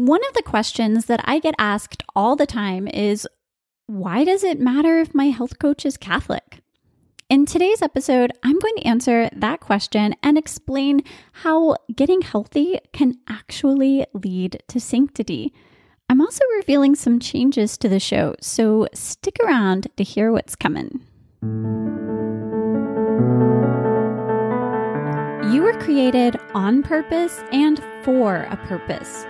One of the questions that I get asked all the time is why does it matter if my health coach is Catholic? In today's episode, I'm going to answer that question and explain how getting healthy can actually lead to sanctity. I'm also revealing some changes to the show, so stick around to hear what's coming. You were created on purpose and for a purpose.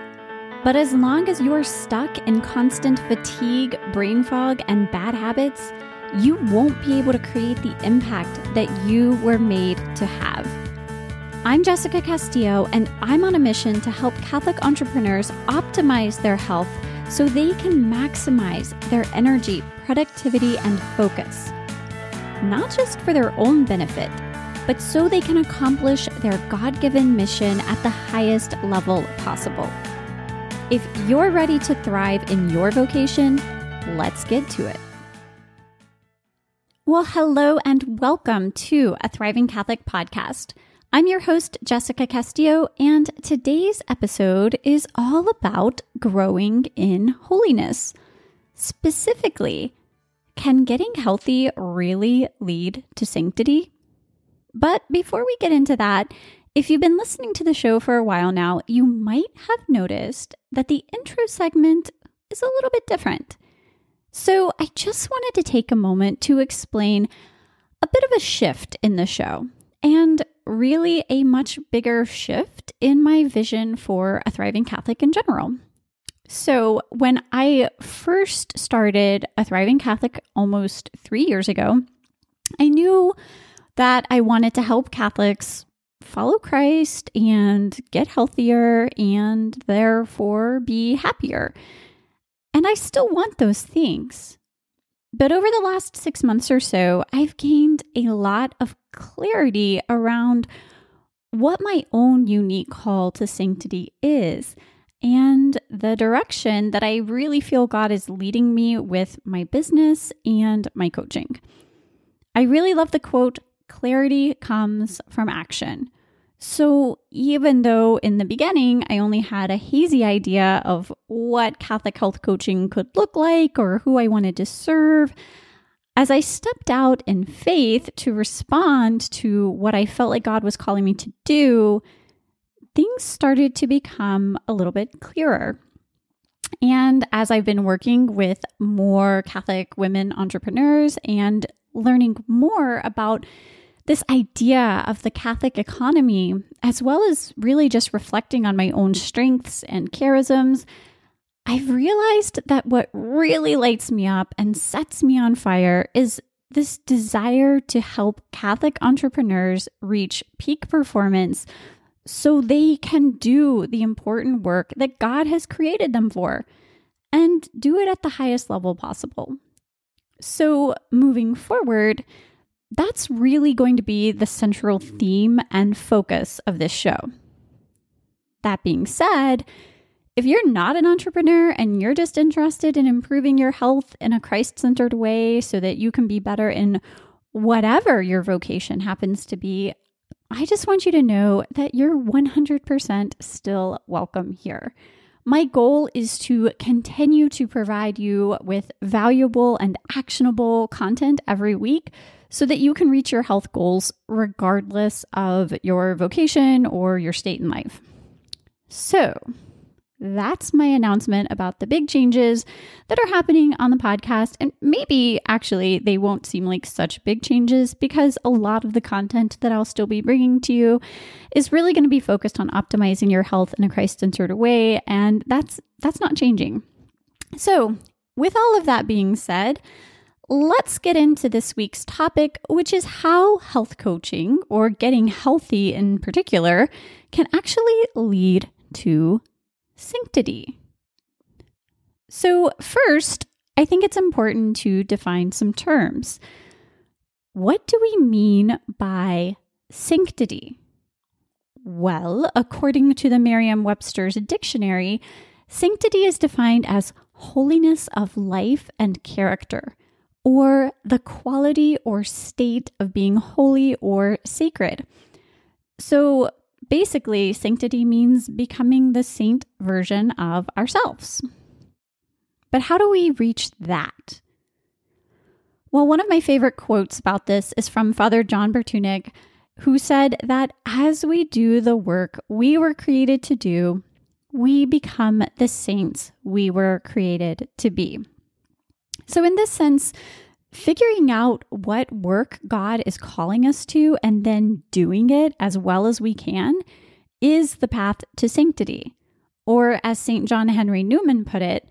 But as long as you're stuck in constant fatigue, brain fog, and bad habits, you won't be able to create the impact that you were made to have. I'm Jessica Castillo, and I'm on a mission to help Catholic entrepreneurs optimize their health so they can maximize their energy, productivity, and focus. Not just for their own benefit, but so they can accomplish their God given mission at the highest level possible. If you're ready to thrive in your vocation, let's get to it. Well, hello and welcome to a Thriving Catholic podcast. I'm your host, Jessica Castillo, and today's episode is all about growing in holiness. Specifically, can getting healthy really lead to sanctity? But before we get into that, if you've been listening to the show for a while now, you might have noticed that the intro segment is a little bit different. So I just wanted to take a moment to explain a bit of a shift in the show and really a much bigger shift in my vision for a thriving Catholic in general. So, when I first started a thriving Catholic almost three years ago, I knew that I wanted to help Catholics follow Christ and get healthier and therefore be happier. And I still want those things. But over the last six months or so, I've gained a lot of clarity around what my own unique call to sanctity is and the direction that I really feel God is leading me with my business and my coaching. I really love the quote clarity comes from action. So, even though in the beginning I only had a hazy idea of what Catholic health coaching could look like or who I wanted to serve, as I stepped out in faith to respond to what I felt like God was calling me to do, things started to become a little bit clearer. And as I've been working with more Catholic women entrepreneurs and learning more about this idea of the Catholic economy, as well as really just reflecting on my own strengths and charisms, I've realized that what really lights me up and sets me on fire is this desire to help Catholic entrepreneurs reach peak performance so they can do the important work that God has created them for and do it at the highest level possible. So, moving forward, that's really going to be the central theme and focus of this show. That being said, if you're not an entrepreneur and you're just interested in improving your health in a Christ centered way so that you can be better in whatever your vocation happens to be, I just want you to know that you're 100% still welcome here. My goal is to continue to provide you with valuable and actionable content every week so that you can reach your health goals regardless of your vocation or your state in life. So, that's my announcement about the big changes that are happening on the podcast. And maybe actually they won't seem like such big changes because a lot of the content that I'll still be bringing to you is really going to be focused on optimizing your health in a Christ centered way. And that's, that's not changing. So, with all of that being said, let's get into this week's topic, which is how health coaching, or getting healthy in particular, can actually lead to sanctity. So, first, I think it's important to define some terms. What do we mean by sanctity? Well, according to the Merriam Webster's dictionary, sanctity is defined as holiness of life and character, or the quality or state of being holy or sacred. So, basically, sanctity means becoming the saint version of ourselves. But how do we reach that? Well, one of my favorite quotes about this is from Father John Bartunek, who said that as we do the work we were created to do, we become the saints we were created to be. So, in this sense, figuring out what work God is calling us to and then doing it as well as we can is the path to sanctity. Or, as St. John Henry Newman put it,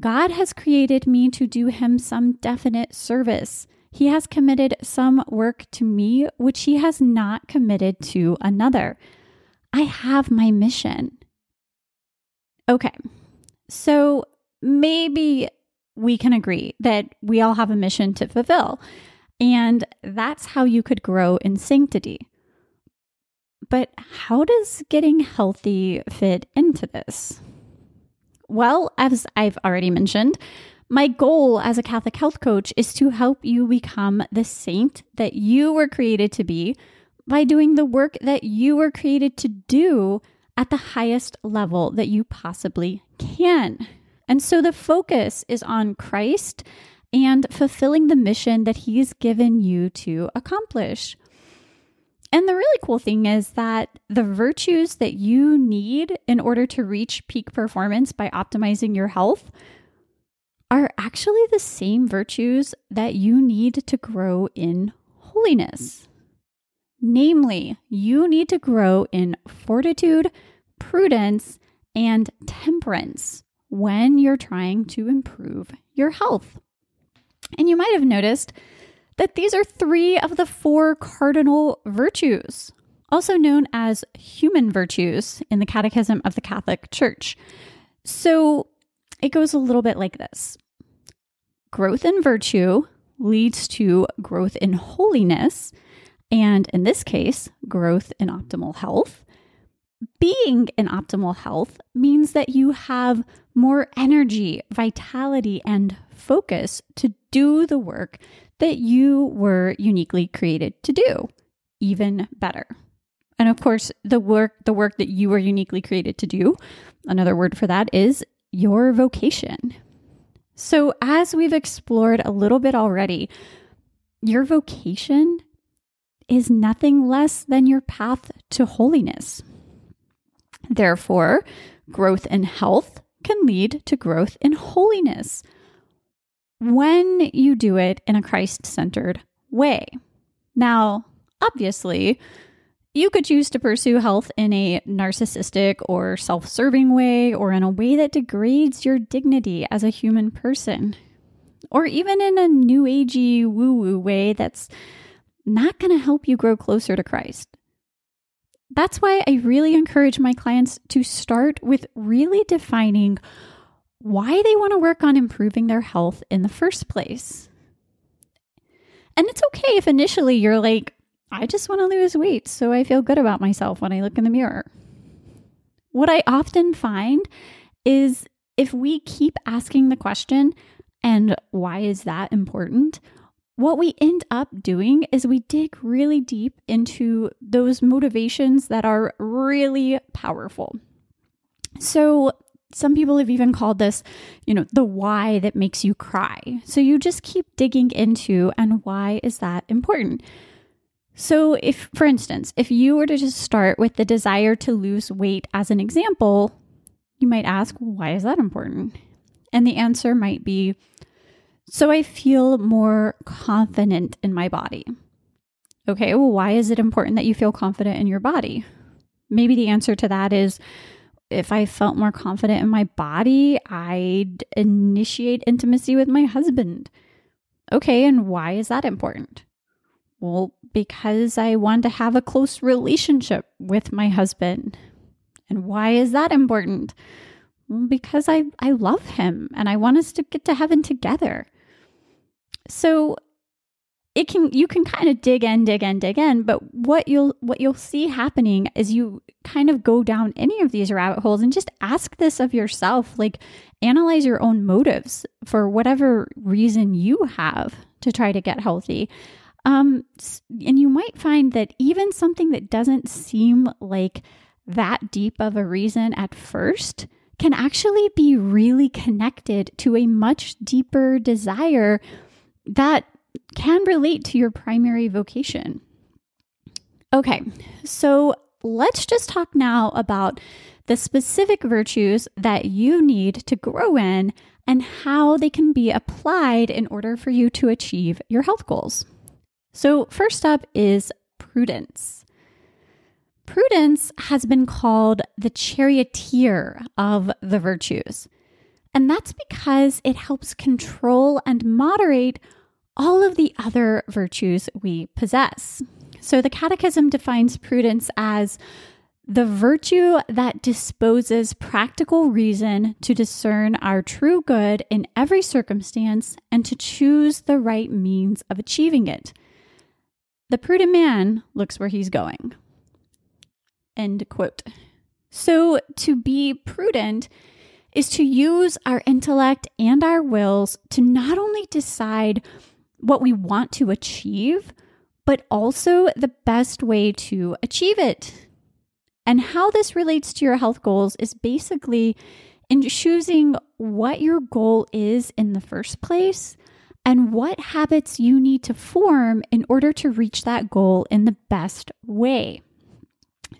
God has created me to do him some definite service. He has committed some work to me which he has not committed to another. I have my mission. Okay, so maybe we can agree that we all have a mission to fulfill, and that's how you could grow in sanctity. But how does getting healthy fit into this? Well, as I've already mentioned, my goal as a Catholic health coach is to help you become the saint that you were created to be by doing the work that you were created to do at the highest level that you possibly can. And so the focus is on Christ and fulfilling the mission that He's given you to accomplish. And the really cool thing is that the virtues that you need in order to reach peak performance by optimizing your health are actually the same virtues that you need to grow in holiness. Namely, you need to grow in fortitude, prudence, and temperance when you're trying to improve your health. And you might have noticed that these are three of the four cardinal virtues, also known as human virtues in the Catechism of the Catholic Church. So it goes a little bit like this growth in virtue leads to growth in holiness, and in this case, growth in optimal health. Being in optimal health means that you have more energy, vitality, and focus to do the work that you were uniquely created to do even better. And of course, the work the work that you were uniquely created to do, another word for that is your vocation. So, as we've explored a little bit already, your vocation is nothing less than your path to holiness. Therefore, growth and health can lead to growth in holiness when you do it in a Christ centered way. Now, obviously, you could choose to pursue health in a narcissistic or self serving way, or in a way that degrades your dignity as a human person, or even in a new agey woo woo way that's not going to help you grow closer to Christ. That's why I really encourage my clients to start with really defining why they want to work on improving their health in the first place. And it's okay if initially you're like, I just want to lose weight so I feel good about myself when I look in the mirror. What I often find is if we keep asking the question, and why is that important? What we end up doing is we dig really deep into those motivations that are really powerful. So, some people have even called this, you know, the why that makes you cry. So you just keep digging into, and why is that important? So, if, for instance, if you were to just start with the desire to lose weight as an example, you might ask, why is that important? And the answer might be, so I feel more confident in my body. Okay, well, why is it important that you feel confident in your body? Maybe the answer to that is if I felt more confident in my body, I'd initiate intimacy with my husband. Okay, and why is that important? Well, because I want to have a close relationship with my husband. And why is that important? Because I, I love him and I want us to get to heaven together. So it can you can kind of dig in dig in dig in but what you'll what you'll see happening is you kind of go down any of these rabbit holes and just ask this of yourself like analyze your own motives for whatever reason you have to try to get healthy. Um, and you might find that even something that doesn't seem like that deep of a reason at first can actually be really connected to a much deeper desire that can relate to your primary vocation. Okay, so let's just talk now about the specific virtues that you need to grow in and how they can be applied in order for you to achieve your health goals. So, first up is prudence. Prudence has been called the charioteer of the virtues. And that's because it helps control and moderate all of the other virtues we possess. So the Catechism defines prudence as the virtue that disposes practical reason to discern our true good in every circumstance and to choose the right means of achieving it. The prudent man looks where he's going. End quote. So, to be prudent is to use our intellect and our wills to not only decide what we want to achieve, but also the best way to achieve it. And how this relates to your health goals is basically in choosing what your goal is in the first place and what habits you need to form in order to reach that goal in the best way.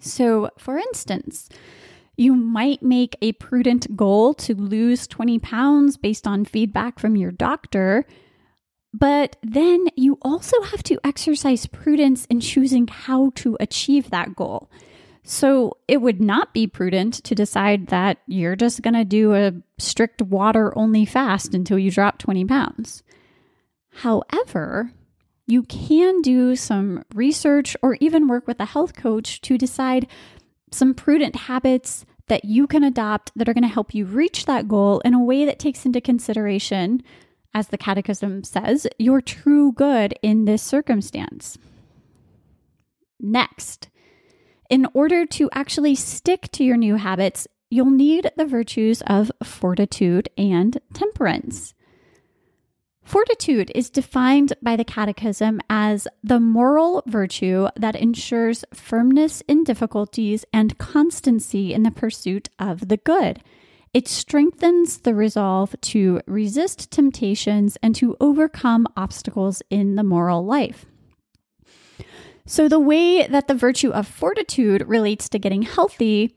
So, for instance, you might make a prudent goal to lose 20 pounds based on feedback from your doctor, but then you also have to exercise prudence in choosing how to achieve that goal. So it would not be prudent to decide that you're just going to do a strict water only fast until you drop 20 pounds. However, you can do some research or even work with a health coach to decide some prudent habits that you can adopt that are going to help you reach that goal in a way that takes into consideration, as the Catechism says, your true good in this circumstance. Next, in order to actually stick to your new habits, you'll need the virtues of fortitude and temperance. Fortitude is defined by the Catechism as the moral virtue that ensures firmness in difficulties and constancy in the pursuit of the good. It strengthens the resolve to resist temptations and to overcome obstacles in the moral life. So, the way that the virtue of fortitude relates to getting healthy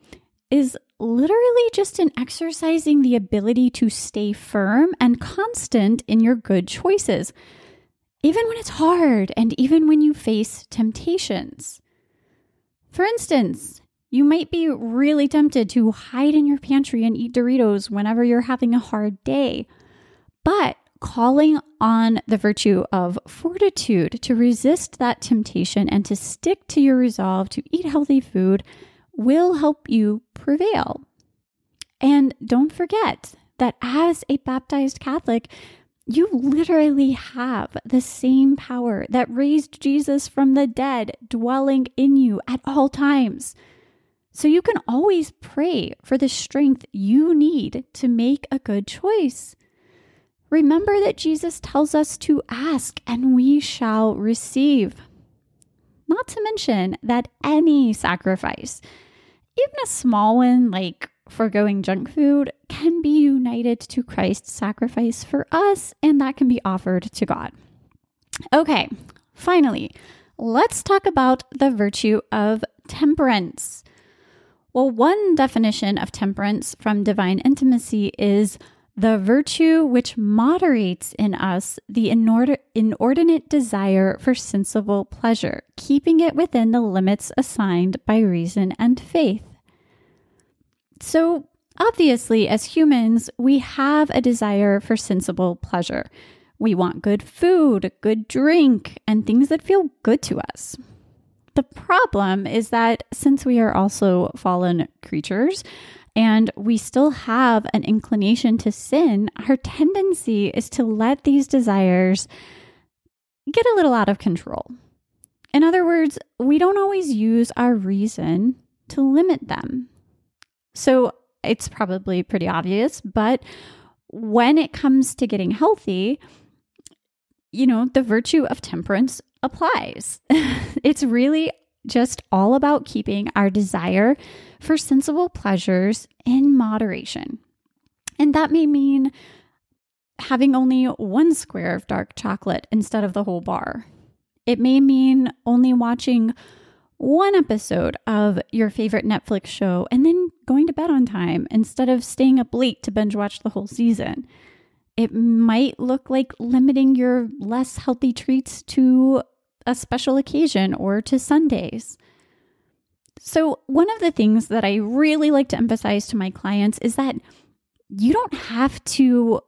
is literally just in exercising the ability to stay firm and constant in your good choices, even when it's hard and even when you face temptations. For instance, you might be really tempted to hide in your pantry and eat Doritos whenever you're having a hard day, but calling on the virtue of fortitude to resist that temptation and to stick to your resolve to eat healthy food will help you prevail. And don't forget that as a baptized Catholic, you literally have the same power that raised Jesus from the dead dwelling in you at all times. So you can always pray for the strength you need to make a good choice. Remember that Jesus tells us to ask and we shall receive. Not to mention that any sacrifice, even a small one like foregoing junk food, can be united to Christ's sacrifice for us, and that can be offered to God. Okay, finally, let's talk about the virtue of temperance. Well, one definition of temperance from divine intimacy is the virtue which moderates in us the inordinate desire for sensible pleasure, keeping it within the limits assigned by reason and faith. So, obviously, as humans, we have a desire for sensible pleasure. We want good food, good drink, and things that feel good to us. The problem is that since we are also fallen creatures, and we still have an inclination to sin, our tendency is to let these desires get a little out of control. In other words, we don't always use our reason to limit them. So it's probably pretty obvious, but when it comes to getting healthy, you know, the virtue of temperance applies. it's really just all about keeping our desire for sensible pleasures in moderation. And that may mean having only one square of dark chocolate instead of the whole bar. It may mean only watching one episode of your favorite Netflix show and then going to bed on time instead of staying up late to binge watch the whole season. It might look like limiting your less healthy treats to a special occasion or to Sundays. So, one of the things that I really like to emphasize to my clients is that you don't have to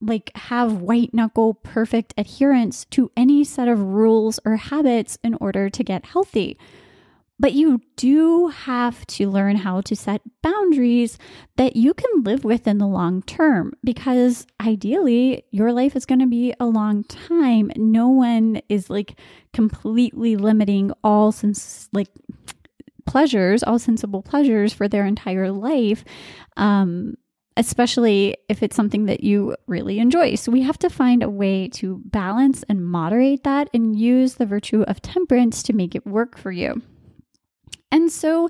like have white knuckle perfect adherence to any set of rules or habits in order to get healthy. But you do have to learn how to set boundaries that you can live with in the long term because ideally your life is going to be a long time. No one is like completely limiting all sense like pleasures, all sensible pleasures for their entire life. Um, especially if it's something that you really enjoy. So we have to find a way to balance and moderate that and use the virtue of temperance to make it work for you. And so,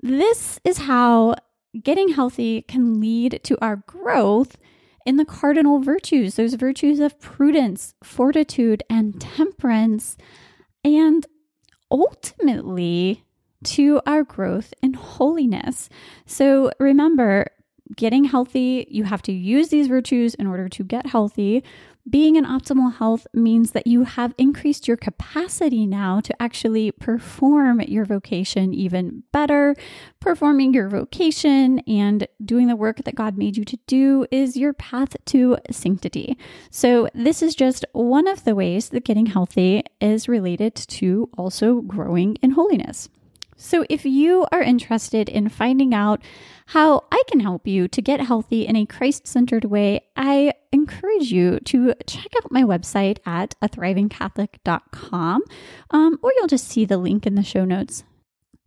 this is how getting healthy can lead to our growth in the cardinal virtues, those virtues of prudence, fortitude, and temperance, and ultimately to our growth in holiness. So remember, getting healthy, you have to use these virtues in order to get healthy. Being in optimal health means that you have increased your capacity now to actually perform your vocation even better. Performing your vocation and doing the work that God made you to do is your path to sanctity. So, this is just one of the ways that getting healthy is related to also growing in holiness. So, if you are interested in finding out how I can help you to get healthy in a Christ centered way, I encourage you to check out my website at a thrivingcatholic.com, um, or you'll just see the link in the show notes.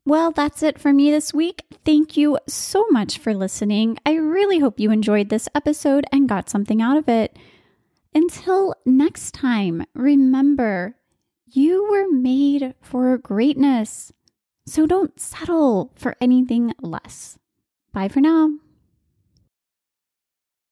Well, that's it for me this week. Thank you so much for listening. I really hope you enjoyed this episode and got something out of it. Until next time, remember, you were made for greatness. So don't settle for anything less. Bye for now.